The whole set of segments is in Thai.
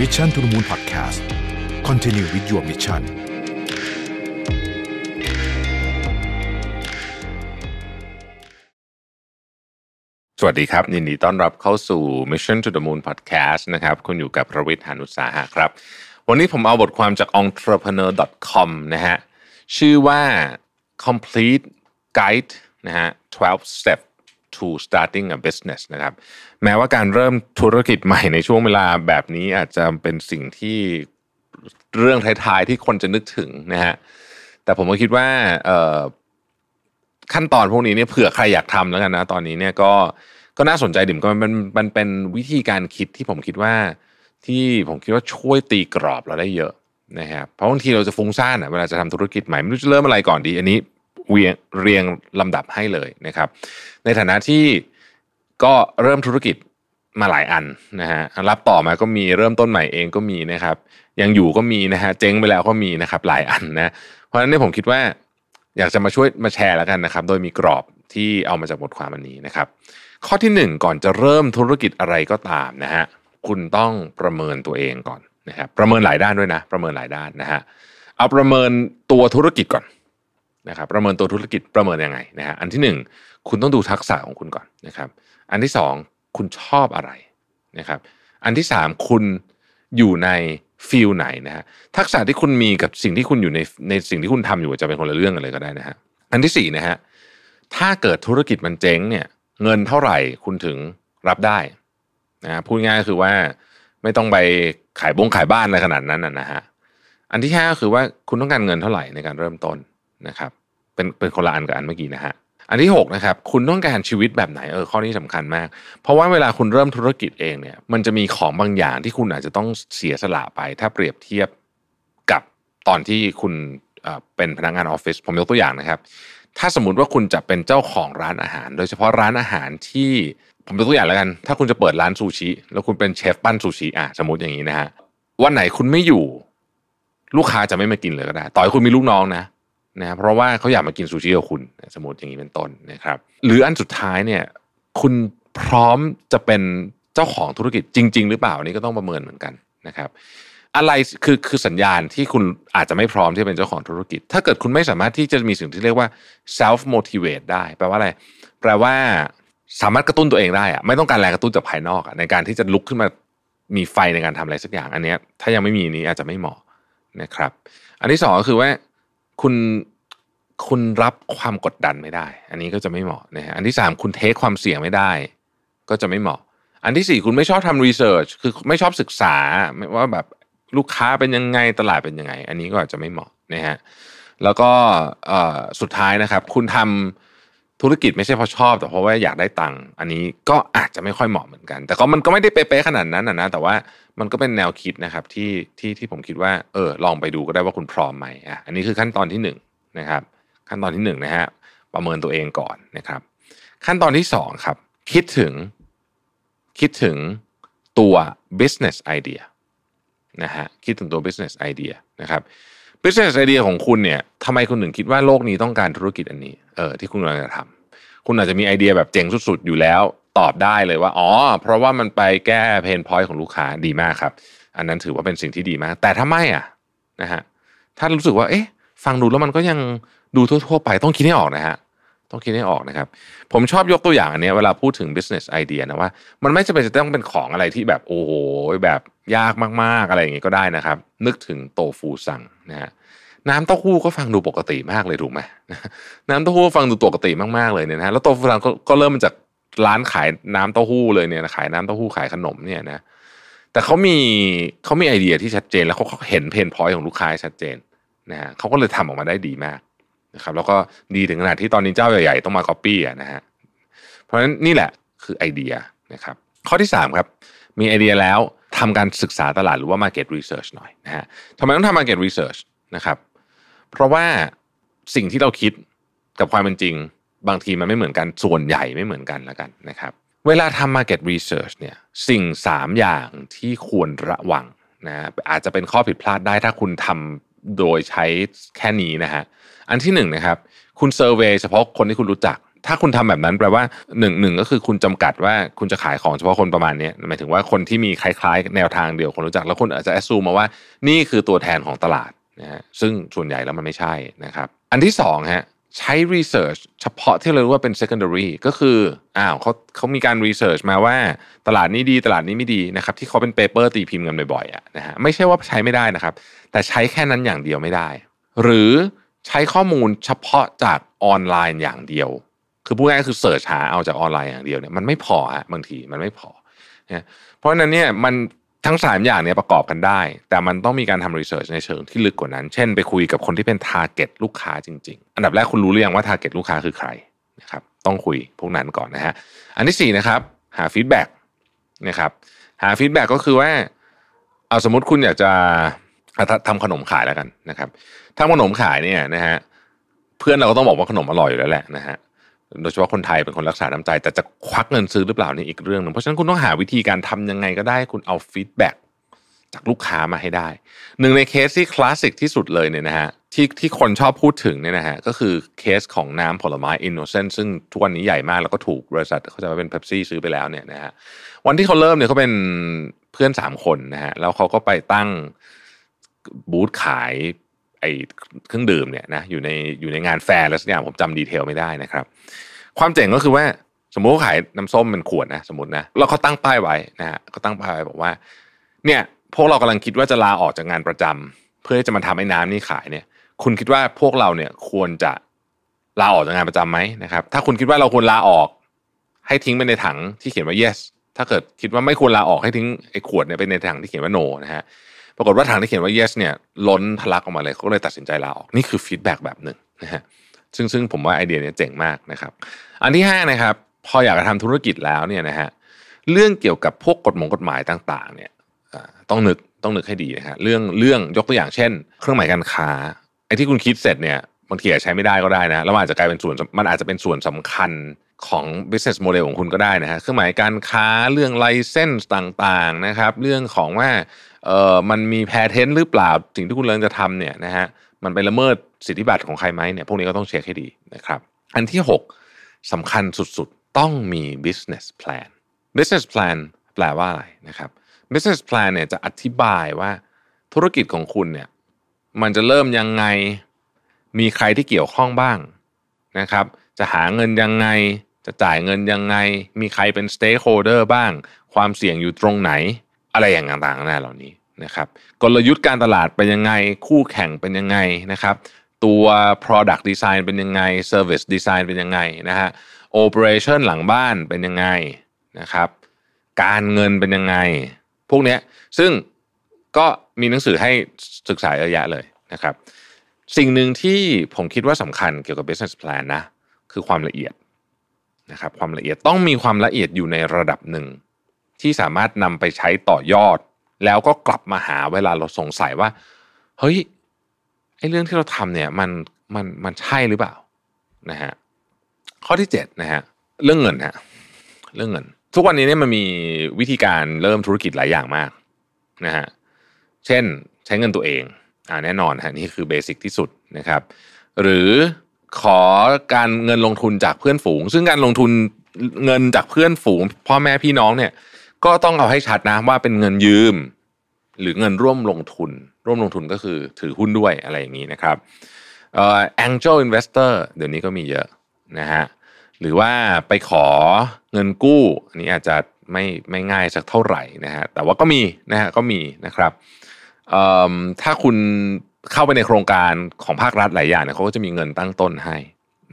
Mission to the Moon Podcast continue with your mission สวัสดีครับยินดีต้อนรับเข้าสู่ Mission to the Moon Podcast นะครับคุณอยู่กับประวิทย์หานุสาหะครับ วันนี้ผมเอาบทความจาก entrepreneur.com นะฮะชื่อว่า complete guide นะฮะ12 step to starting a business นะครับ แม้ว่าการเริ่มธุรกิจใหม่ในช่วงเวลาแบบนี้อาจจะเป็นสิ่งที่เรื่องท้ายๆที่คนจะนึกถึงนะฮะ แต่ผมก็คิดว่าขั้นตอนพวกนี้เนี่ยเผื่อใครอยากทำแล้วกันนะ ตอนนี้เนี่ยก็ก็น่าสนใจดิมก็มันเป็นมันเป็นวิธีการคิดที่ผมคิดว่าที่ผมคิดว่าช่วยตีกรอบเราได้เยอะนะครับเพราะบางทีเราจะฟุ้งซ่านอะเวลาจะทำธุรกิจใหม่ไม่รู้จะเริ่มอะไรก่อนดี อันนี้ เวียงเรียงลำดับให้เลยนะครับ ในฐานะที่ก็เริ่มธุรกิจมาหลายอันนะฮะรับต่อมาก็มีเริ่มต้นใหม่เองก็มีนะครับ ยังอยู่ก็มีนะฮะเจ๊งไปแล้วก็มีนะครับ หลายอันนะเพราะฉะนั้นเนี่ยผมคิดว่าอยากจะมาช่วยมาแชร์แล้วกันนะครับ โดยมีกรอบที่เอามาจากบทความอันนี้นะครับ ข้อที่หนึ่งก่อนจะเริ่มธุรกิจอะไรก็ตามนะฮะคุณต้องประเมินตัวเองก่อนนะครับประเมินหลายด้านด้วยนะ ประเมินหลายด้านนะฮะเอาประเมินตัวธุรกิจก่อน นะครับประเมินตัวธุรกิจประเมินยังไงนะฮะอันที่หนึ่งคุณต้องดูทักษะของคุณก่อนนะครับ อันที่สองคุณชอบอะไรนะครับ อันที่สามคุณอยู่ในฟิลไหนนะฮะทักษะที่คุณมีกับสิ่งที่คุณอยู่ในในสิ่งที่คุณทำอยู่จะเป็นคนละเรื่องกันเลยก็ได้นะฮะอันที่สี่นะฮะถ้าเกิดธุรกิจมันเจ๊งเนี่ย เงินเท่าไหร่คุณถึงรับได้นะพูดง่ายก็คือว่าไม่ต้องไปขายบงขายบ้านอะไรขนาดนั้นนะฮะอันที่ห้าก็คือว่าคุณต้องการเงินเท่าไหร่ในการเริ่มต้น นะครับเป็นเป็นคนละอันกับอันเมื่อกี้นะฮะอันที่6นะครับคุณต้องการชีวิตแบบไหนเออข้อนี้สำคัญมาก เพราะว่าเวลาคุณเริ่มธุรกิจเองเนี่ยมันจะมีของบางอย่างที่คุณอาจจะต้องเสียสละไป ถ้าเปรียบเทียบกับตอนที่คุณเป็นพนักงานออฟฟิศผมยกตัวอย่างนะครับ ถ้าสมมติว่าคุณจะเป็นเจ้าของร้านอาหาร โดยเฉพาะร้านอาหารที่ผมยกตัวอย่างแล้วกัน ถ้าคุณจะเปิดร้านซูชิแล้วคุณเป็นเชฟปั้นซูชิอะสมมติอย่างนี้นะฮะวันไหนคุณไม่อยู่ ลูกค้าจะไม่มากินเลยก็ได้ ต่อให้คุณมีลูกน้องนะ นะเพราะว่าเขาอยากมากินซูชิกับคุณสมมติอย่างนี้เป็นต้นนะครับ หรืออันสุดท้ายเนี่ย คุณพร้อมจะเป็นเจ้าของธุรกิจจริง ๆ หรือเปล่านี่ก็ต้องประเมินเหมือนกันนะครับ อะไรคือคือสัญญาณที่คุณอาจจะไม่พร้อมที่จะเป็นเจ้าของธุรกิจ ถ้าเกิดคุณไม่สามารถที่จะมีสิ่งที่เรียกว่า self motivate ได้ แปลว่าอะไร แปลว่าสามารถกระตุ้นตัวเองได้อะไม่ต้องการแรงกระตุ้นจากภายนอกในการที่จะลุกขึ้นมามีไฟในการทำอะไรสักอย่าง อันนี้ถ้ายังไม่มีนี้อาจจะไม่เหมาะนะครับ อันที่สองก็คือว่า คุณคุณรับความกดดันไม่ได้ อันนี้ก็จะไม่เหมาะนะฮะอันที่สามคุณเทคความเสี่ยงไม่ได้ ก็จะไม่เหมาะ อันที่สี่คุณไม่ชอบทำรีเสิร์ชคือไม่ชอบศึกษาว่าแบบลูกค้าเป็นยังไงตลาดเป็นยังไง อันนี้ก็อาจจะไม่เหมาะนะฮะแล้วก็สุดท้ายนะครับ คุณทำธุรกิจไม่ใช่เพราะชอบ แต่เพราะว่าอยากได้ตังค์อันนี้ก็อาจจะไม่ค่อยเหมาะเหมือนกัน แต่ก็มันก็ไม่ได้เป๊ะๆขนาดนั้นนะแต่ว่า มันก็เป็นแนวคิดนะครับที่ที่ที่ผมคิดว่าเออลองไปดูก็ได้ว่าคุณพร้อมไหมอะอันนี้คือขั้นตอนที่หนึ่งนะครับขั้นตอนที่หนึ่งนะฮะประเมินตัวเองก่อนนะครับ ขั้นตอนที่สองครับคิดถึงคิดถึงตัว business idea นะฮะคิดถึงตัว business idea นะครับ business idea ของคุณเนี่ยทำไมคุณถึงคิดว่าโลกนี้ต้องการธุรกิจอันนี้เออที่คุณกำลังจะทำคุณอาจจะมีไอเดียแบบเจ๋งสุด ๆ อยู่แล้ว ตอบได้เลยว่าอ๋อ เพราะว่ามันไปแก้เพนพอยต์ของลูกค้าดีมากครับ อันนั้นถือว่าเป็นสิ่งที่ดีมาก แต่ถ้าไม่อะนะฮะถ้ารู้สึกว่าเอ๊ะฟังดูแล้วมันก็ยังดูทั่วๆไปต้องคิดให้ออกนะฮะต้องคิดให้ออกนะครับ ผมชอบยกตัวอย่างอันนี้เวลาพูดถึง business idea นะว่า มันไม่จำเป็นจะต้องเป็นของอะไรที่แบบโอ้โหแบบยากมากๆอะไรอย่างงี้ก็ได้นะครับ นึกถึง Tofusan นะฮะน้ำเต้าหู้ก็ฟังดูปกติมากเลยถูกไหมน้ำเต้าหู้ฟังดูปกติมากๆเลยเนี่ยนะแล้ว Tofusan ก็เริ่มมาจาก ร้านขายน้ำเต้าหู้เลยเนี่ยขายน้ำเต้าหู้ขายขนมเนี่ยนะแต่เขามีเขามีไอเดียที่ชัดเจนแล้วเขาเห็น pain point ของลูกค้าชัดเจนนะฮะเขาก็เลยทำออกมาได้ดีมากนะครับแล้วก็ดีถึงขนาดที่ตอนนี้เจ้าใหญ่ๆต้องมาก๊อปปี้อะนะฮะเพราะฉะนั้นนี่แหละคือไอเดียนะครับข้อที่3ครับมีไอเดียแล้วทำการศึกษาตลาดหรือว่า market research หน่อยนะฮะทำไมต้องทำ market research นะครับเพราะว่าสิ่งที่เราคิดกับความเป็นจริง บางทีมันไม่เหมือนกันส่วนใหญ่ไม่เหมือนกันแล้วกันนะครับ เวลาทำ market research เนี่ยสิ่ง 3 อย่างที่ควรระวังนะอาจจะเป็นข้อผิดพลาดได้ถ้าคุณทำโดยใช้แค่นี้นะฮะอันที่หนึ่งนะครับคุณ survey เฉพาะคนที่คุณรู้จัก ถ้าคุณทำแบบนั้นแปลว่าหนึ่งหนึ่งก็คือคุณจำกัดว่าคุณจะขายของเฉพาะคนประมาณนี้หมายถึงว่าคนที่มีคล้ายๆ แนวทางเดียวคนรู้จัก แล้วคุณอาจจะ assume มาว่านี่คือตัวแทนของตลาดนะฮะซึ่งส่วนใหญ่แล้วมันไม่ใช่นะครับ อันที่สองฮะ ใช้ research เฉพาะที่เรารียกว่าเป็น secondary ก็คืออ้าวเขาเขามีการ research มาว่าตลาดนี้ดีตลาดนี้ไม่ดีนะครับที่เขาเป็น paper ตีพิมพ์กันบ่อยๆอะนะฮะไม่ใช่ว่าใช้ไม่ได้นะครับ แต่ใช้แค่นั้นอย่างเดียวไม่ได้ หรือใช้ข้อมูลเฉพาะจากออนไลน์อย่างเดียว คือพูดง่ายๆคือ search หาเอาจากออนไลน์อย่างเดียวเนี่ยมันไม่พอฮะบางทีมันไม่พอนะเพราะฉะนั้นเนี่ยมัน ทั้งสามอย่างเนี่ยประกอบกันได้ แต่มันต้องมีการทำ research ในเชิงที่ลึกกว่านั้น เช่นไปคุยกับคนที่เป็น target ลูกค้าจริง ๆ อันดับแรกคุณรู้หรือยังว่า target ลูกค้าคือใครนะครับต้องคุยพวกนั้นก่อนนะฮะอันที่สี่นะครับหา feedbackนะครับหา feedback ก็คือว่าเอาสมมติคุณอยากจะทำขนมขายแล้วกันนะครับทำขนมขายเนี่ยนะฮะเพื่อนเราก็ต้องบอกว่าขนมอร่อยอยู่แล้วแหละนะฮะ โดยเฉพาะคนไทยเป็นคนรักษาน้ำใจ แต่จะควักเงินซื้อหรือเปล่านี่อีกเรื่องหนึ่งเพราะฉะนั้นคุณต้องหาวิธีการทำยังไงก็ได้คุณเอา feedback จากลูกค้ามาให้ได้ หนึ่งในเคสที่คลาสสิกที่สุดเลยเนี่ยนะฮะที่ที่คนชอบพูดถึงเนี่ยนะฮะก็คือเคสของน้ำผลไม้ Innocent ซึ่งทุกวันนี้ใหญ่มากแล้วก็ถูกบริษัทเขาจะมาเป็นเป๊ปซี่ซื้อไปแล้วเนี่ยนะฮะวันที่เขาเริ่มเนี่ยเขาเป็นเพื่อนสามคนนะฮะแล้วเขาก็ไปตั้งบูธขาย ไอเครื่องดื่มเนี่ยนะอยู่ในอยู่ในงานแฟร์แล้วสักอย่างผมจำดีเทลไม่ได้นะครับ ความเจ๋งก็คือว่าสมมติเขาขายน้ำส้มเป็นขวดนะสมมตินะแล้วเขาตั้งป้ายไว้นะฮะเขาตั้งป้ายไว้บอกว่า เนี่ย พวกเรากำลังคิดว่าจะลาออกจากงานประจำเพื่อจะมาทำให้น้ำนี่ขายเนี่ย คุณคิดว่าพวกเราเนี่ยควรจะลาออกจากงานประจํำไหมนะครับ ถ้าคุณคิดว่าเราควรลาออก ให้ทิ้งไปในถังที่เขียนว่า yes ถ้าเกิดคิดว่าไม่ควรลาออกให้ทิ้งไอ้ขวดเนี่ยไปในถังที่เขียนว่า no นะฮะ ปรากฏว่าถังที่เขียนว่า yes เนี่ยล้นทะลักออกมาเลยเขาเลยตัดสินใจลาออกนี่คือ feedback แบบหนึ่งนะฮะซึ่งซึ่งผมว่าไอเดียเนี่ยเจ๋งมากนะครับ อันที่ห้านะครับพออยากจะทำธุรกิจแล้วเนี่ยนะฮะเรื่องเกี่ยวกับพวกกฎหมงกฎหมายต่างๆ เนี่ยต้องนึกต้องนึกให้ดีนะฮะเรื่องเรื่องยกตัวอย่างเช่น เครื่องหมายการค้าไอ้ที่คุณคิดเสร็จเนี่ยบางทีอาจใช้ไม่ได้ก็ได้นะแล้วมันอาจจะกลายเป็นส่วนมันอาจจะเป็นส่วนสำคัญ ของ business model ของคุณก็ได้นะฮะเครื่องหมายการค้าเรื่อง license ต่างๆนะครับ เรื่องของว่าเออมันมีแพทเทนหรือเปล่าสิ่งที่คุณเริ่มจะทำเนี่ยนะฮะมันไปละเมิดสิทธิบัตรของใครไหมเนี่ยพวกนี้ก็ต้องเช็คให้ดีนะครับ อันที่ 6สำคัญสุดๆ ต้องมี business plan business plan แปลว่าอะไรนะครับ business plan เนี่ยจะอธิบายว่าธุรกิจของคุณเนี่ยมันจะเริ่มยังไงมีใครที่เกี่ยวข้องบ้างนะครับ จะหาเงินยังไง จะจ่ายเงินยังไง มีใครเป็น stakeholder บ้าง ความเสี่ยงอยู่ตรงไหน อะไรอย่างต่างๆนั่นเหล่านี้นะครับกลยุทธ์การตลาดเป็นยังไง คู่แข่งเป็นยังไงนะครับตัว product design เป็นยังไง service design เป็นยังไงนะฮะ operation หลังบ้านเป็นยังไงนะครับการเงินเป็นยังไง พวกนี้ซึ่งก็มีหนังสือให้ศึกษาเยอะแยะเลยนะครับ สิ่งหนึ่งที่ผมคิดว่าสำคัญเกี่ยวกับ business plan นะ คือความละเอียดนะครับความละเอียดต้องมีความละเอียดอยู่ในระดับหนึ่ง ที่สามารถนำไปใช้ต่อยอด แล้วก็กลับมาหาเวลาเราสงสัยว่า เฮ้ยไอ้เรื่องที่เราทำเนี่ยมันมันมันใช่หรือเปล่านะฮะข้อที่เจ็ดนะฮะเรื่องเงินฮะเรื่องเงิน ทุกวันนี้เนี่ยมันมีวิธีการเริ่มธุรกิจหลายอย่างมากนะฮะเช่นใช้เงินตัวเองอ่าแน่นอนฮะนี่คือเบสิกที่สุดนะครับ หรือ ขอการเงินลงทุนจากเพื่อนฝูง ซึ่งการลงทุนเงินจากเพื่อนฝูง พ่อแม่พี่น้องเนี่ย ก็ต้องเอาให้ชัดนะว่าเป็นเงินยืม หรือเงินร่วมลงทุน ร่วมลงทุนก็คือถือหุ้นด้วยอะไรอย่างนี้นะครับเอ่อ angel investor เดี๋ยวนี้ก็มีเยอะนะฮะหรือว่าไปขอเงินกู้อันนี้อาจจะไม่ไม่ง่ายสักเท่าไหร่นะฮะแต่ว่าก็มีนะฮะก็มีนะครับถ้าคุณ เข้าไปในโครงการของภาครัฐหลายอย่างเนี่ยเขาก็จะมีเงินตั้งต้นให้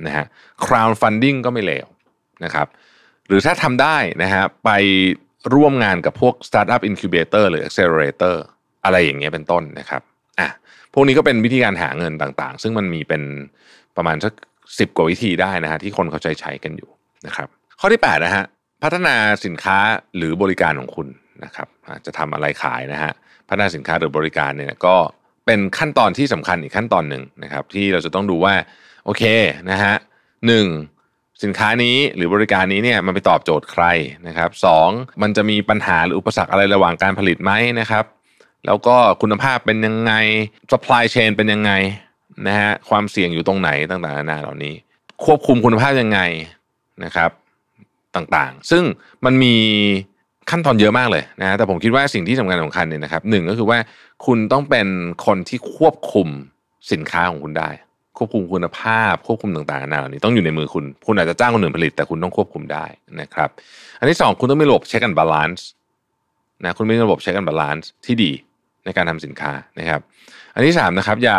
นะฮะ crowd funding ก็ไม่เลวนะครับ หรือถ้าทำได้นะฮะไปร่วมงานกับพวก startup incubator หรือ accelerator อะไรอย่างเงี้ยเป็นต้นนะครับอะพวกนี้ก็เป็นวิธีการหาเงินต่างๆ ซึ่งมันมีเป็นประมาณสักสิบกว่าวิธีได้นะฮะที่คนเขาใช้ใช้กันอยู่นะครับ ข้อที่8นะฮะพัฒนาสินค้าหรือบริการของคุณนะครับจะทำอะไรขายนะฮะพัฒนาสินค้าหรือบริการเนี่ยก็ เป็นขั้นตอนที่สำคัญอีกขั้นตอนหนึ่งนะครับ ที่เราจะต้องดูว่าโอเคนะฮะหนึ่งสินค้านี้หรือบริการนี้เนี่ยมันไปตอบโจทย์ใครนะครับสองมันจะมีปัญหาหรืออุปสรรคอะไรระหว่างการผลิตไหมนะครับ แล้วก็คุณภาพเป็นยังไง supply chain เป็นยังไงนะฮะความเสี่ยงอยู่ตรงไหนต่างๆนานาเหล่านี้ ควบคุมคุณภาพยังไงนะครับต่างๆ ซึ่งมันมี ขั้นตอนเยอะมากเลยนะแต่ผมคิดว่าสิ่งที่สำคัญสำคัญเนี่ยนะครับหนึ่งก็คือว่าคุณต้องเป็นคนที่ควบคุมสินค้าของคุณได้ ควบคุมคุณภาพ ควบคุมต่างๆนานาเหล่านี้ต้องอยู่ในมือคุณ คุณอาจจะจ้างคนอื่นผลิต แต่คุณต้องควบคุมได้นะครับ อันที่สองคุณต้องมีระบบ check and balance นะคุณมีระบบ check and balance ที่ดีในการทำสินค้านะครับ อันที่สามนะครับ อย่า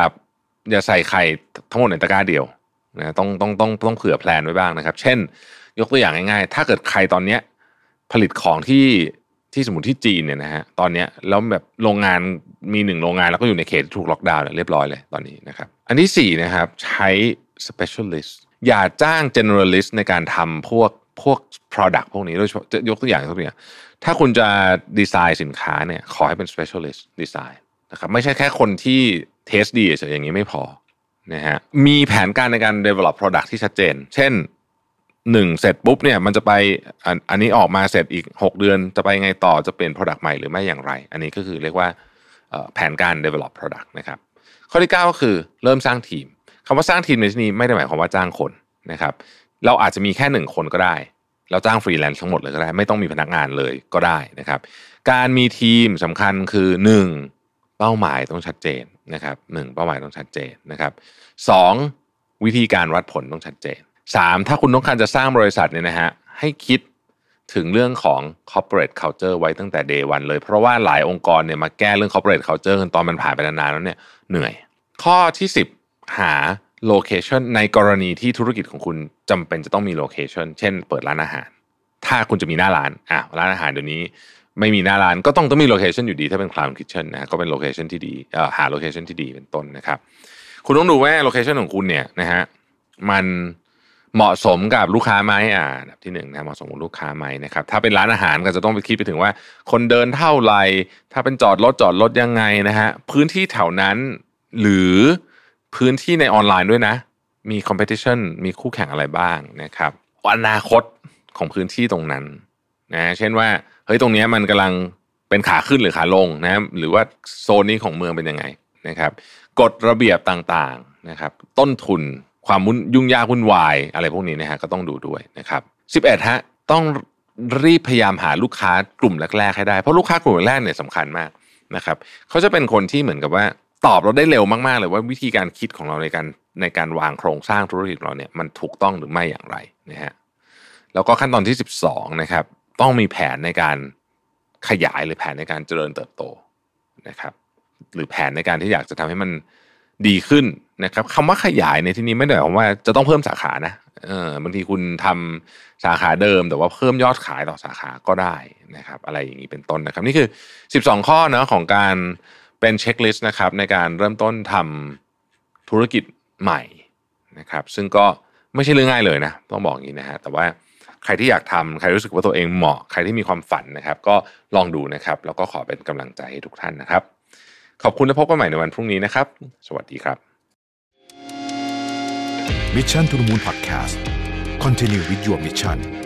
อย่าใส่ไข่ทั้งหมดในตะกร้าเดียวนะต้องต้องต้องต้องเผื่อ plan ไว้บ้างนะครับ เช่น ยกตัวอย่างง่ายๆ ถ้าเกิดใครตอนเนี้ย ผลิตของที่ที่สมมติที่จีนเนี่ยนะฮะตอนนี้แล้วแบบโรงงานมีหนึ่งโรงงานแล้วก็อยู่ในเขตถูกล็อกดาวน์เรียบร้อยเลยตอนนี้นะครับ อันที่สี่นะครับ ใช้ specialist อย่าจ้าง generalist ในการทำพวกพวก product พวกนี้โดยเฉพาะจะยกตัวอย่างตัวอย่างถ้าคุณจะดีไซน์สินค้าเนี่ยขอให้เป็น specialist design นะครับไม่ใช่แค่คนที่เทสดีเฉยอย่างนี้ไม่พอนะฮะมีแผนการในการ develop product ที่ชัดเจน เช่น หนึ่งเสร็จปุ๊บเนี่ยมันจะไปอันอันนี้ออกมาเสร็จอีก 6 เดือนจะไปไงต่อจะเปลี่ยน product ใหม่หรือไม่อย่างไร อันนี้ก็คือเรียกว่าแผนการ develop product นะครับข้อที่ 9 ก็คือเริ่มสร้างทีมคำว่าสร้างทีมในที่นี้ไม่ได้หมายความว่าจ้างคนนะครับเราอาจจะมีแค่หนึ่งคนก็ได้ เราจ้างฟรีแลนซ์ทั้งหมดเลยก็ได้ ไม่ต้องมีพนักงานเลยก็ได้นะครับ การมีทีมสำคัญคือ 1. เป้าหมายต้องชัดเจนนะครับหเป้าหมายต้องชัดเจนนะครับสวิธีการวัดผลต้องชัดเจน สามถ้าคุณต้องการจะสร้างบริษัทเนี่ยนะฮะให้คิดถึงเรื่องของ corporate culture ไว้ตั้งแต่ day one เลย เพราะว่าหลายองค์กรเนี่ยมาแก้เรื่อง corporate culture ตอนมันผ่านไปนานๆแล้วเนี่ยเหนื่อย ข้อที่ 10 หา location ในกรณีที่ธุรกิจของคุณจำเป็นจะต้องมี location เช่น เปิดร้านอาหาร ถ้าคุณจะมีหน้าร้านอะร้านอาหารเดี๋ยวนี้ไม่มีหน้าร้านก็ต้องต้องมี location อยู่ดีถ้าเป็น cloud kitchen นะก็เป็น location ที่ดีหา location ที่ดีเป็นต้นนะครับ คุณต้องดูว่า location ของคุณเนี่ยนะฮะมัน เหมาะสมกับลูกค้าไหมอ่าแบบที่หนึ่งนะเหมาะสมกับลูกค้าไหมนะครับถ้าเป็นร้านอาหารก็จะต้องไปคิดไปถึงว่า คนเดินเท่าไหร่ถ้าเป็นจอดรถจอดรถยังไงนะฮะพื้นที่แถวนั้น หรือพื้นที่ในออนไลน์ด้วยนะ มีคอมเพติชันมีคู่แข่งอะไรบ้างนะครับอนาคตของพื้นที่ตรงนั้นนะเช่นว่าเฮ้ยตรงนี้มันกำลังเป็นขาขึ้นหรือขาลงนะหรือว่าโซนนี้ของเมืองเป็นยังไงนะครับกฎระเบียบต่างๆนะครับ ต้นทุน ความยุ่งยากวุ่นวายอะไรพวกนี้นะฮะก็ต้องดูด้วยนะครับ11ฮะต้องรีบพยายามหาลูกค้ากลุ่มแรกๆให้ได้เพราะลูกค้ากลุ่มแรกเนี่ยสำคัญมากนะครับเขาจะเป็นคนที่เหมือนกับว่าตอบเราได้เร็วมากๆเลยว่าวิธีการคิดของเราในการในการวางโครงสร้างธุรกิจเราเนี่ยมันถูกต้องหรือไม่อย่างไรนะฮะแล้วก็ขั้นตอนที่ 12นะครับต้องมีแผนในการขยายหรือแผนในการเจริญเติบโตนะครับหรือแผนในการที่อยากจะทำให้มัน ดีขึ้นนะครับคำว่าขยายในที่นี้ไม่ได้หมายความว่าจะต้องเพิ่มสาขานะเออบางทีคุณทำสาขาเดิม แต่ว่าเพิ่มยอดขายต่อสาขาก็ได้นะครับ อะไรอย่างนี้เป็นต้นนะครับ นี่คือ 12 ข้อนะของการเป็นเช็คลิสต์นะครับ ในการเริ่มต้นทำธุรกิจใหม่นะครับ ซึ่งก็ไม่ใช่เรื่องง่ายเลยนะต้องบอกอย่างนี้นะฮะแต่ว่าใครที่อยากทำใครรู้สึกว่าตัวเองเหมาะ ใครที่มีความฝันนะครับ ก็ลองดูนะครับ แล้วก็ขอเป็นกำลังใจให้ทุกท่านนะครับ ขอบคุณและพบกันใหม่ในวันพรุ่งนี้นะครับ สวัสดีครับ Mission to the Moon Podcast Continue with your mission